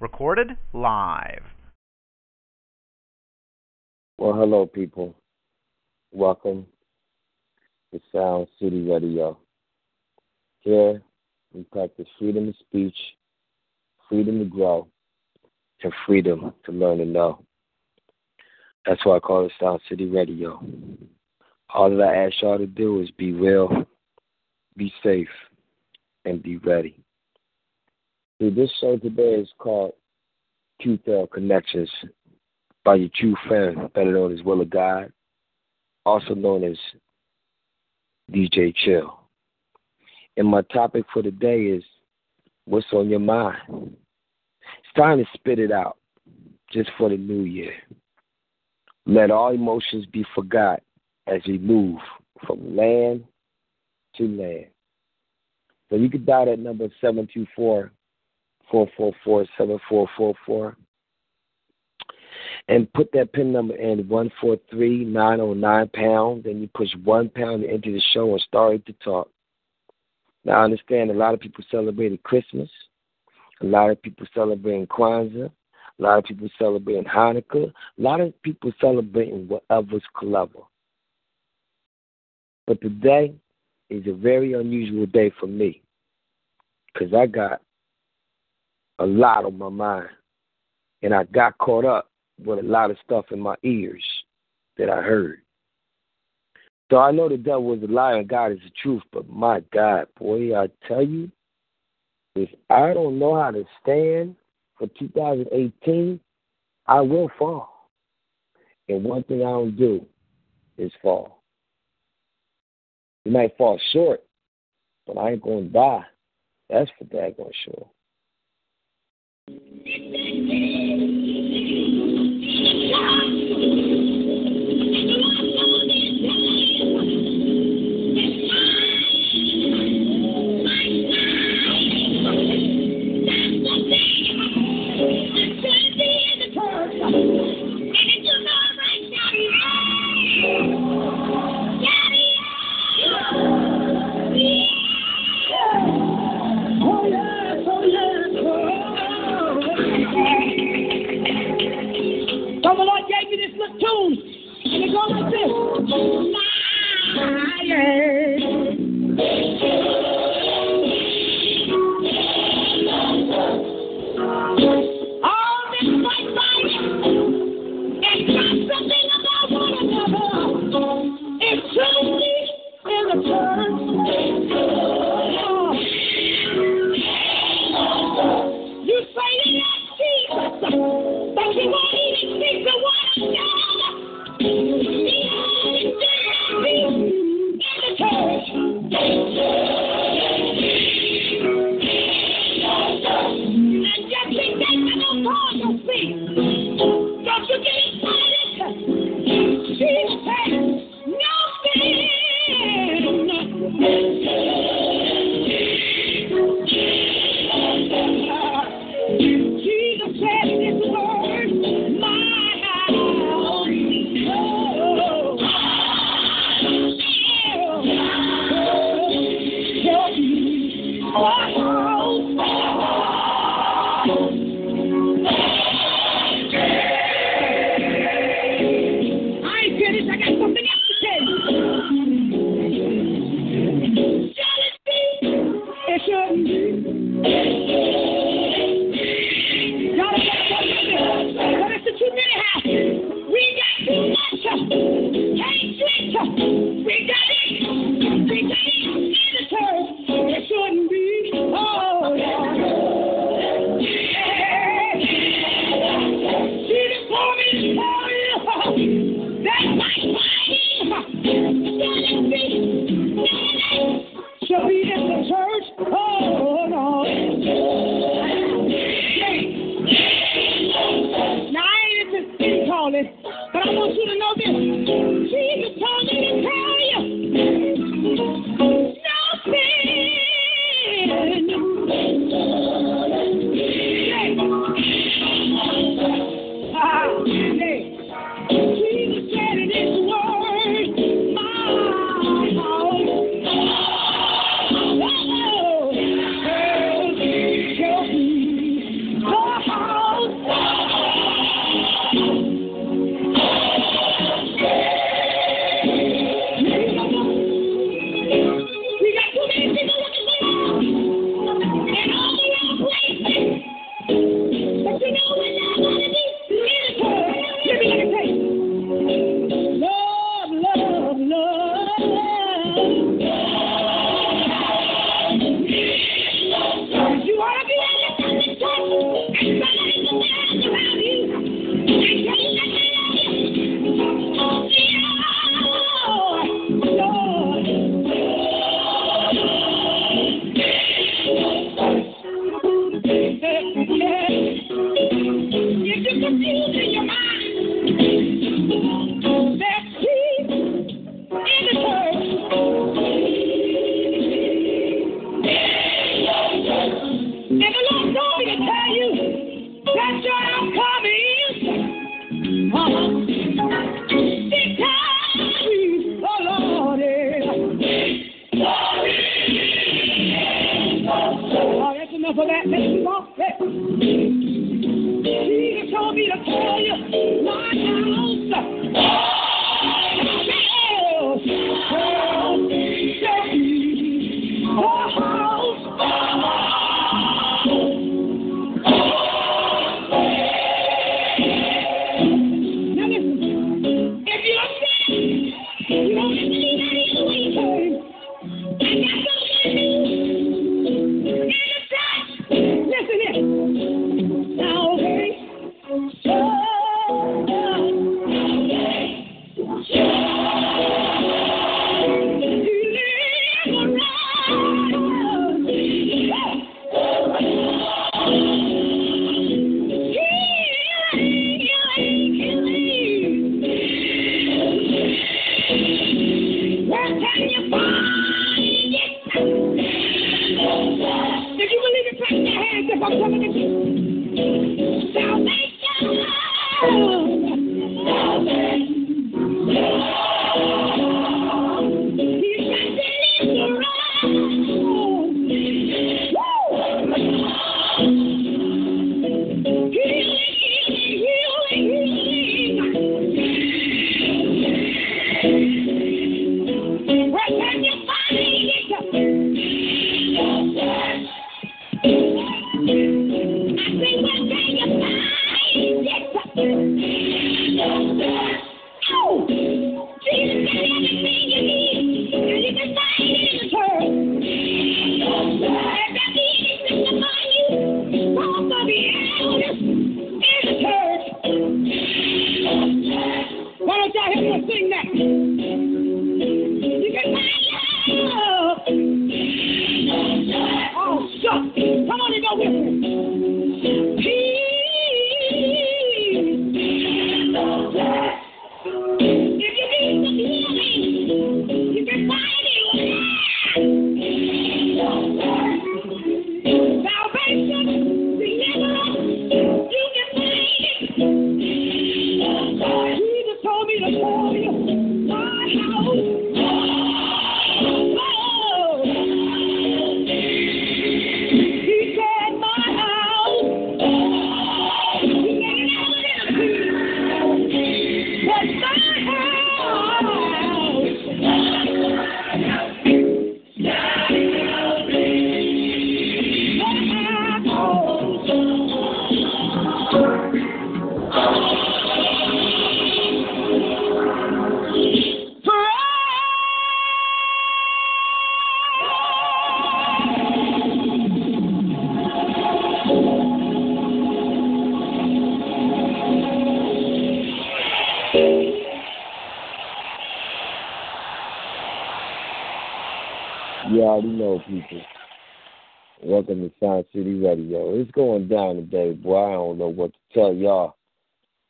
Recorded live. Well, hello, people. Welcome to Sound City Radio. Here, we practice freedom of speech, freedom to grow, and freedom to learn and know. That's why I call it Sound City Radio. All that I ask y'all to do is be real, be safe, and be ready. See, this show today is called Truth Connections by your true friend, better known as Will of God, also known as DJ Chill. And my topic for today is what's on your mind? It's time to spit it out just for the new year. Let all emotions be forgot as we move from land to land. So you can dial that number 724 444 7444 and put that pin number in 143909 pound. Then you push one pound to enter the show and start to talk. Now, I understand a lot of people celebrating Christmas, a lot of people celebrating Kwanzaa, a lot of people celebrating Hanukkah, a lot of people celebrating whatever's clever. But today is a very unusual day for me because I got a lot on my mind. And I got caught up with a lot of stuff in my ears that I heard. So I know the devil was a liar and God is the truth, but my God, boy, I tell you, if I don't know how to stand for 2018, I will fall. And one thing I don't do is fall. You might fall short, but I ain't going to die. That's for daggone sure. Oh, no. I'm coming to you. Salvation.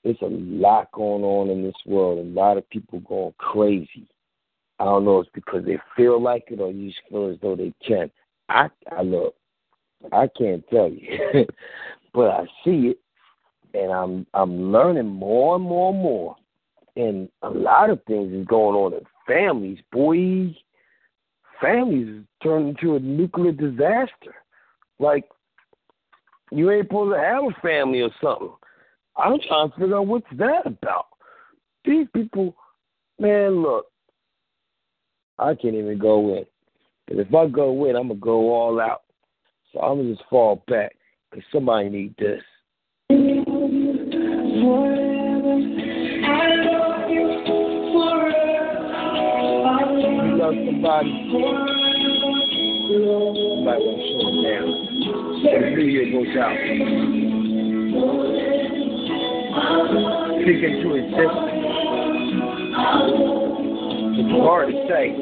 It's a lot going on in this world. A lot of people going crazy. I don't know it's because they feel like it or you just feel as though they can. I I look, I can't tell you, but I see it, and I'm I'm learning more and more and more. And a lot of things is going on in families. Boy, families turn into a nuclear disaster. Like you ain't supposed to have a family or something. I'm trying to figure out what's that about. These people, man, look, I can't even go in. Because if I go in, I'm going to go all out. So I'm going to just fall back because somebody need this. You love somebody, you might want to slow it down. The video goes out speak into existence. It's hard to say.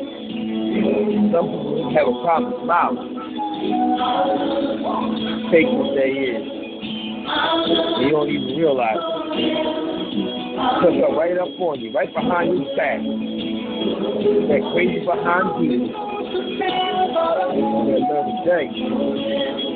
Some people have a problem smiling. Take what they is. You don't even realize it. Comes up right up on you, right behind your back. That crazy behind you. Another day.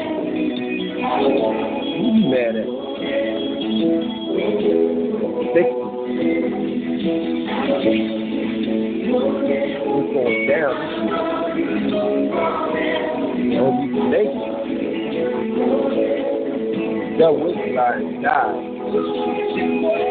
You mad at? me. It's going down. Don't be naked. That was like die.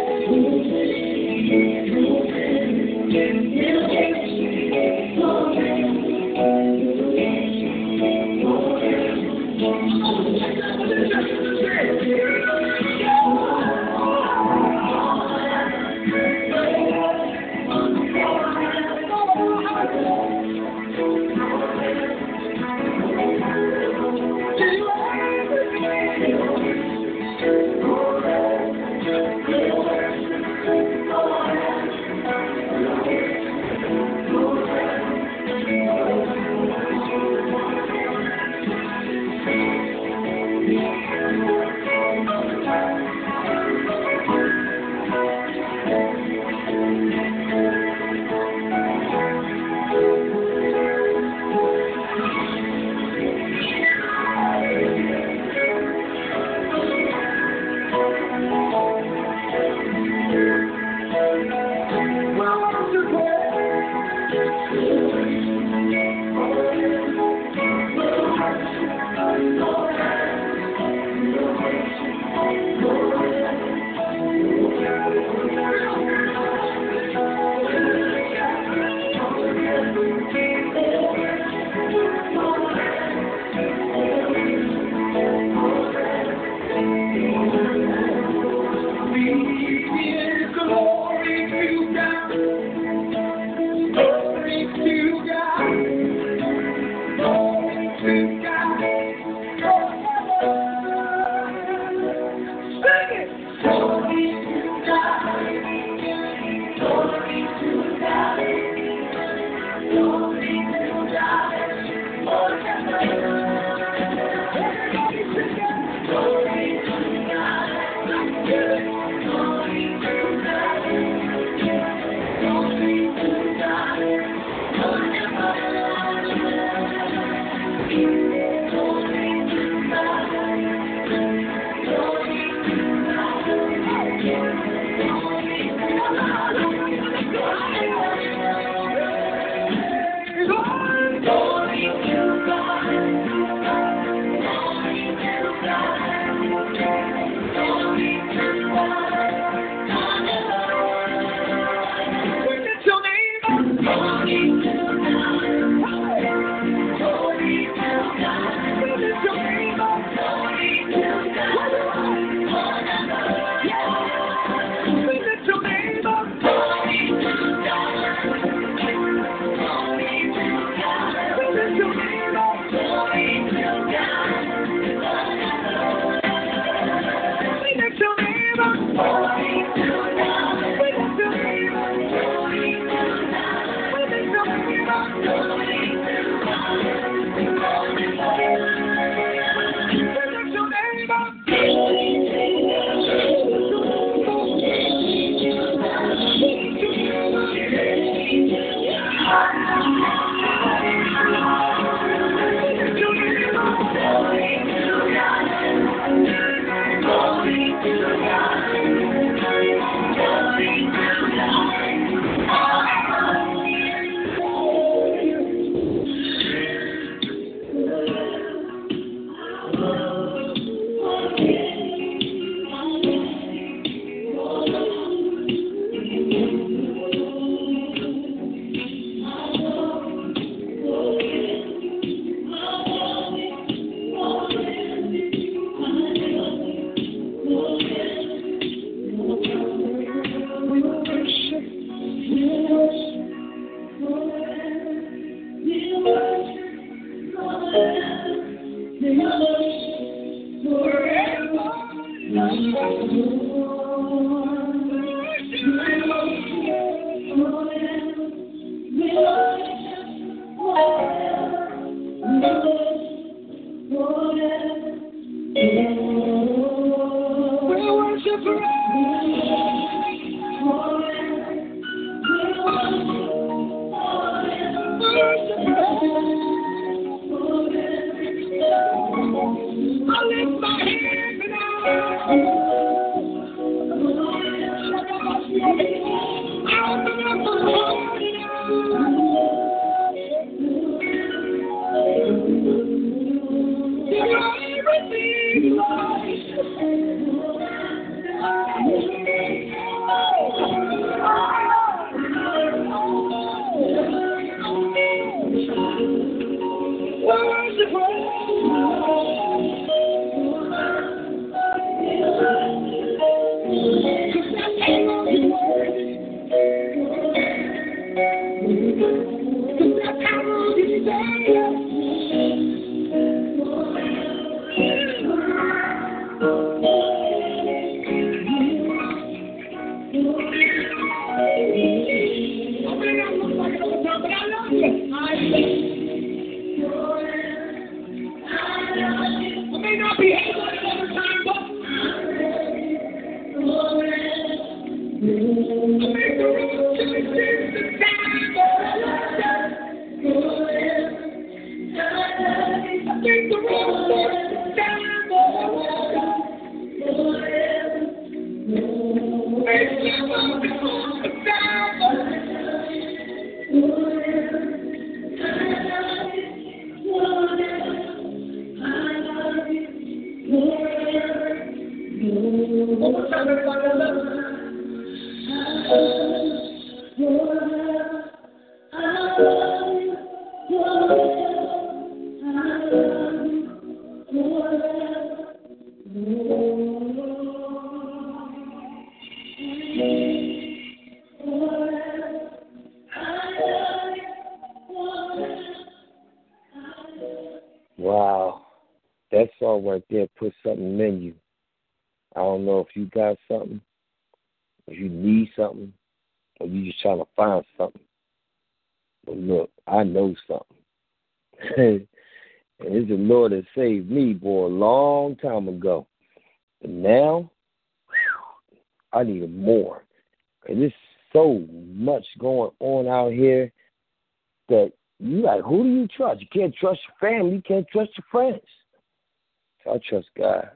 can't trust your family. You can't trust your friends. I trust God.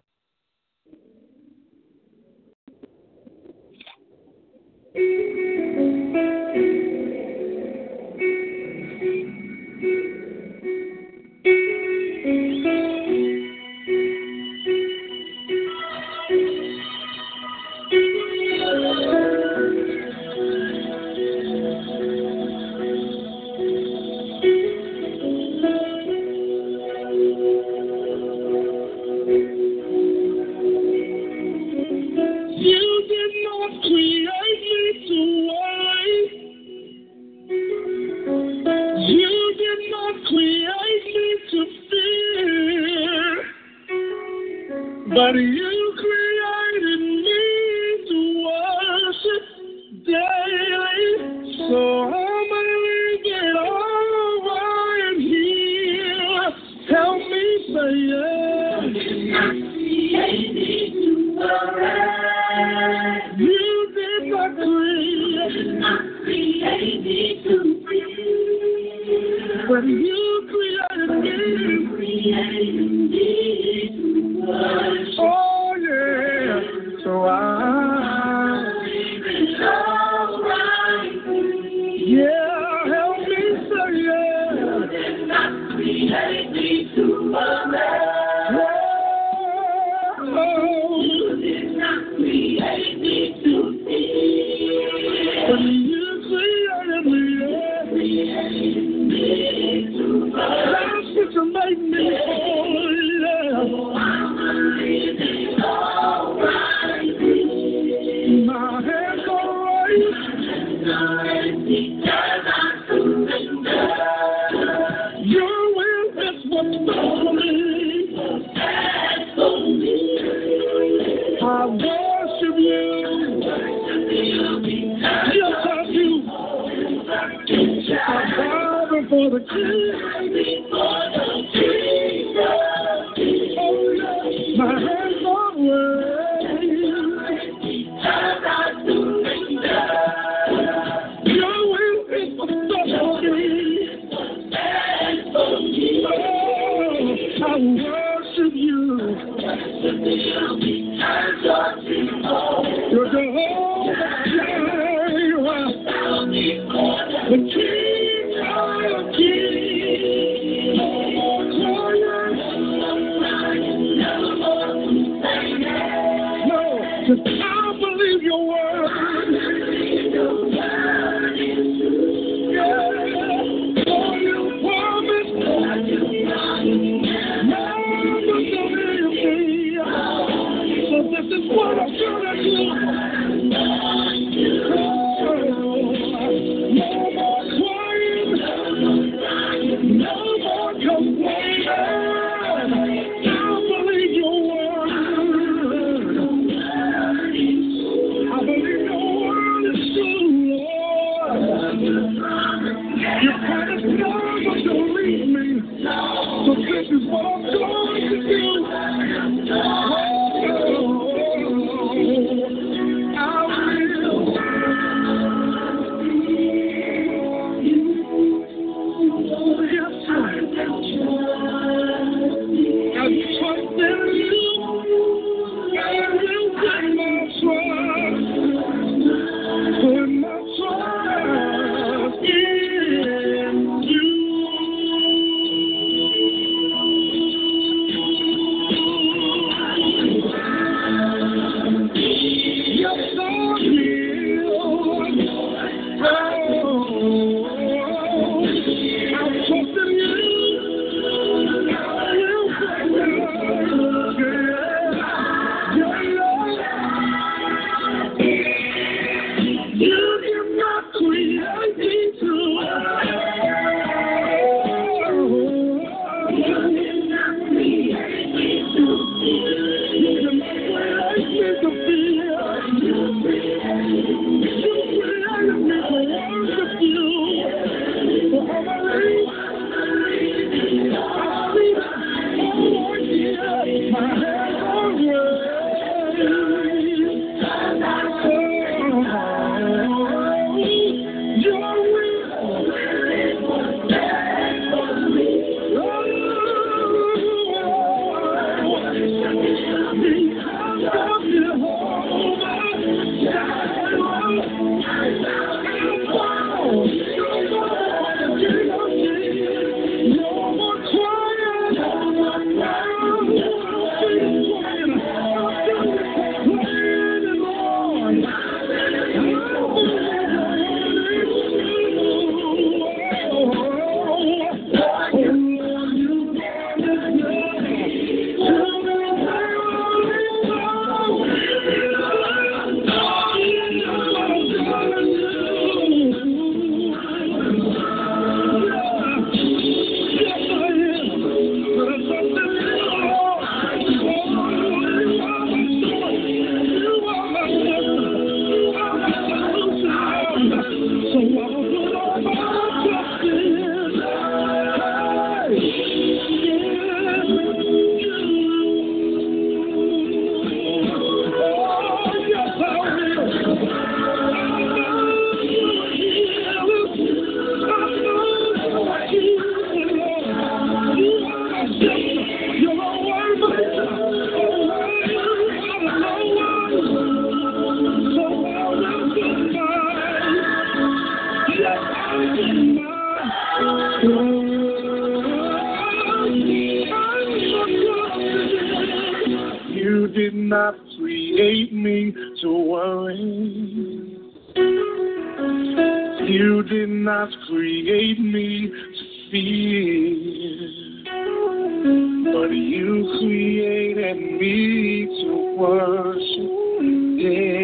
Just. You did not create me to worry. You did not create me to fear. But you created me to worship. Yeah.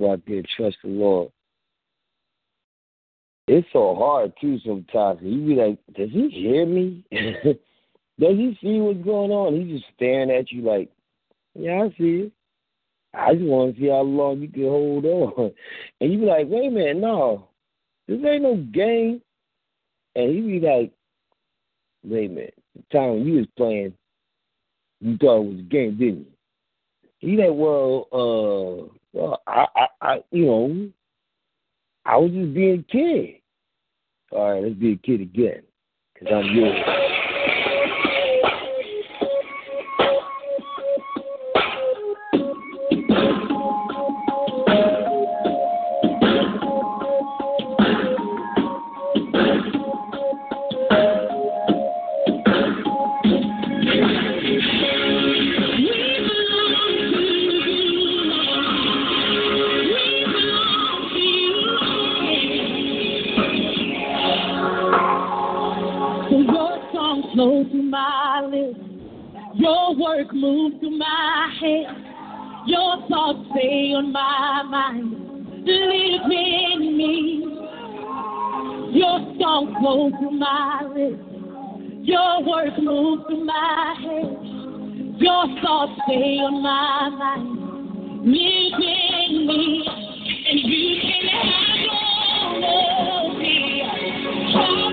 people out there trust the Lord. It's so hard too sometimes. You be like, does he hear me? does he see what's going on? He's just staring at you like, yeah, I see it. I just want to see how long you can hold on. And you be like, wait a minute, no, this ain't no game. And he be like, wait a minute, the time you was playing, you thought it was a game, didn't you? He like, well, uh, well, I, I, I, you know, I was just being a kid. All right, let's be a kid again, cause I'm yours. Your words move through my head. Your thoughts stay on my mind. Live me, and you can have all of me.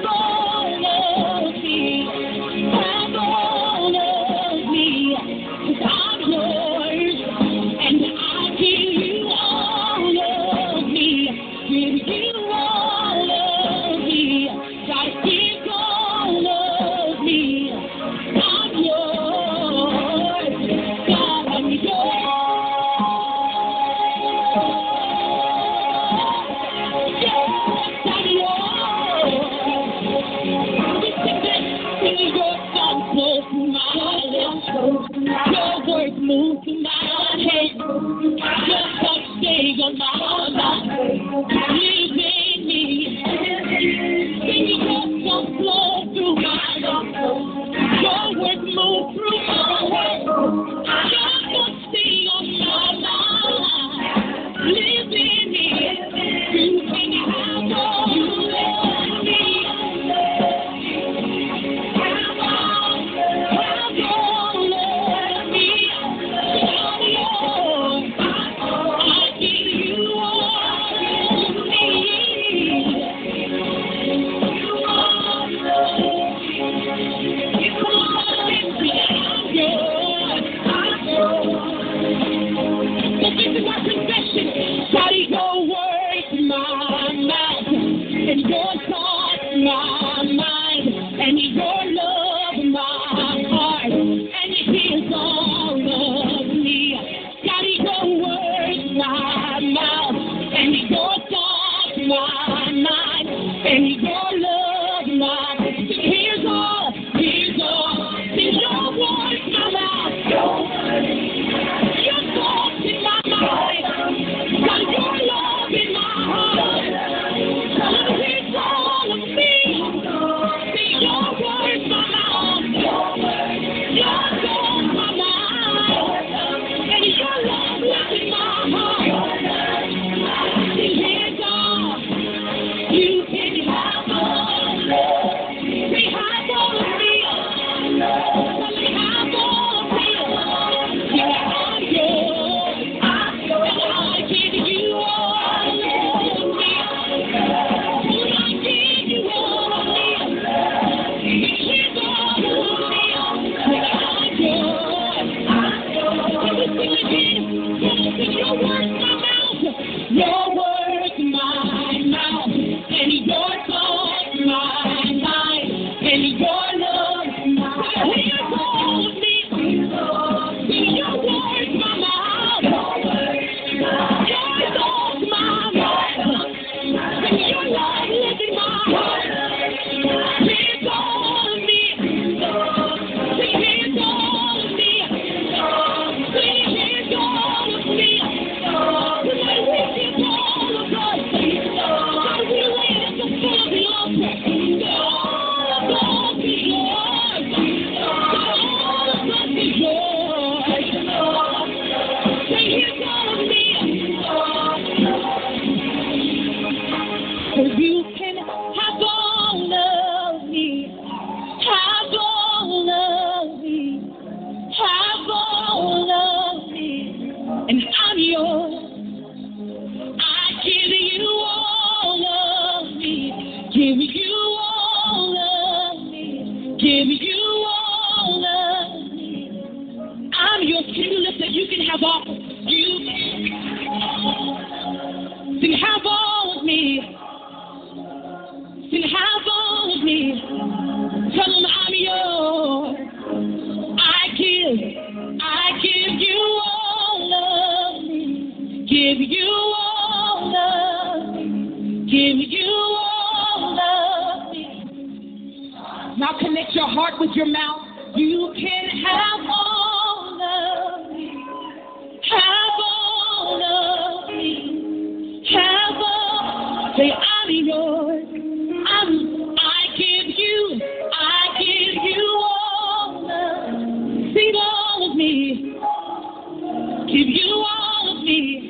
me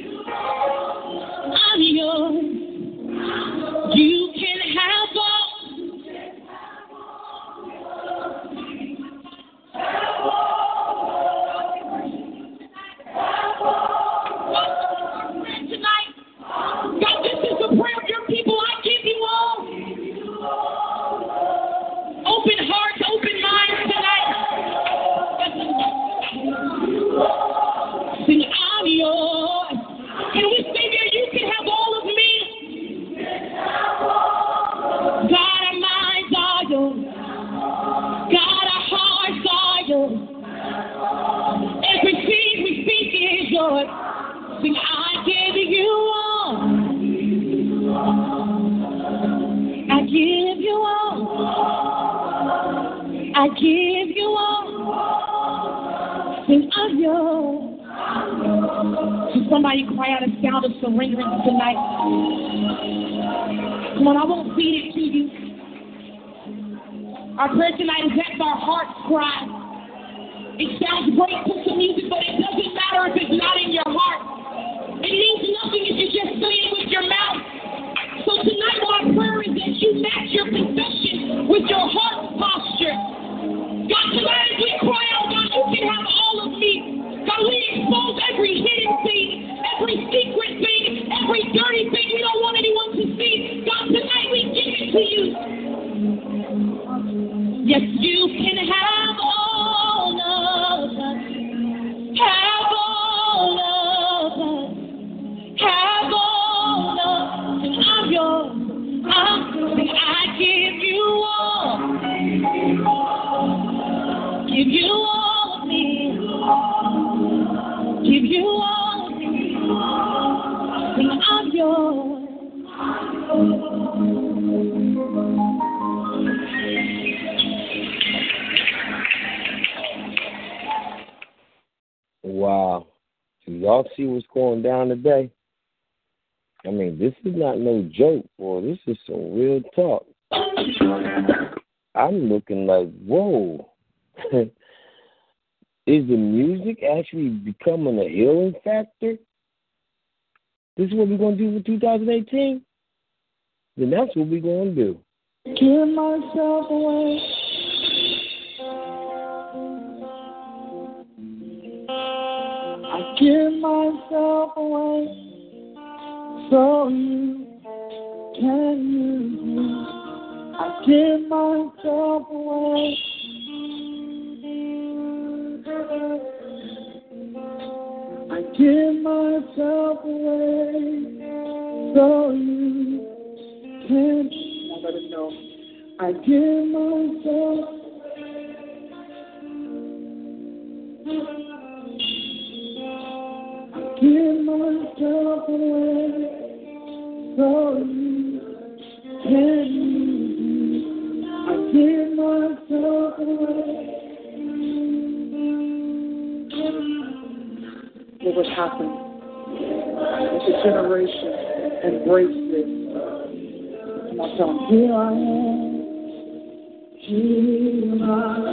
day, I mean, this is not no joke, boy. This is some real talk. I'm looking like, whoa. is the music actually becoming a healing factor? This is what we're going to do for 2018? Then that's what we're going to do. Give myself away. give myself away so you can use me. I give myself away. I give myself away so you can. Know. I give myself. Away give myself away you can give myself away. What generation embraced this? My son, here I am. Here I am.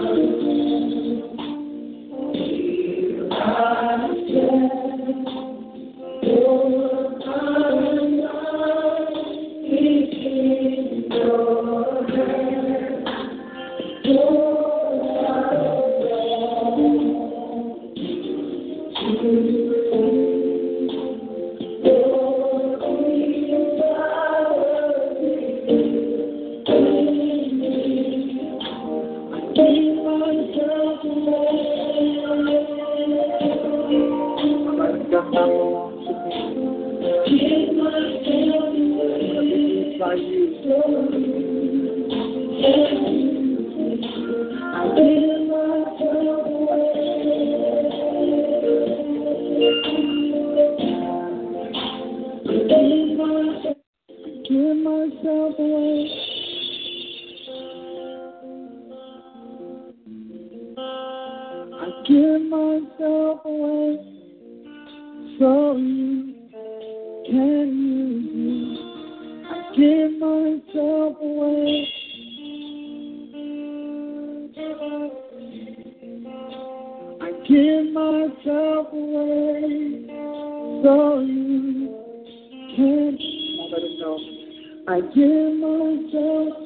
jump away. I give myself away so you can't. I give myself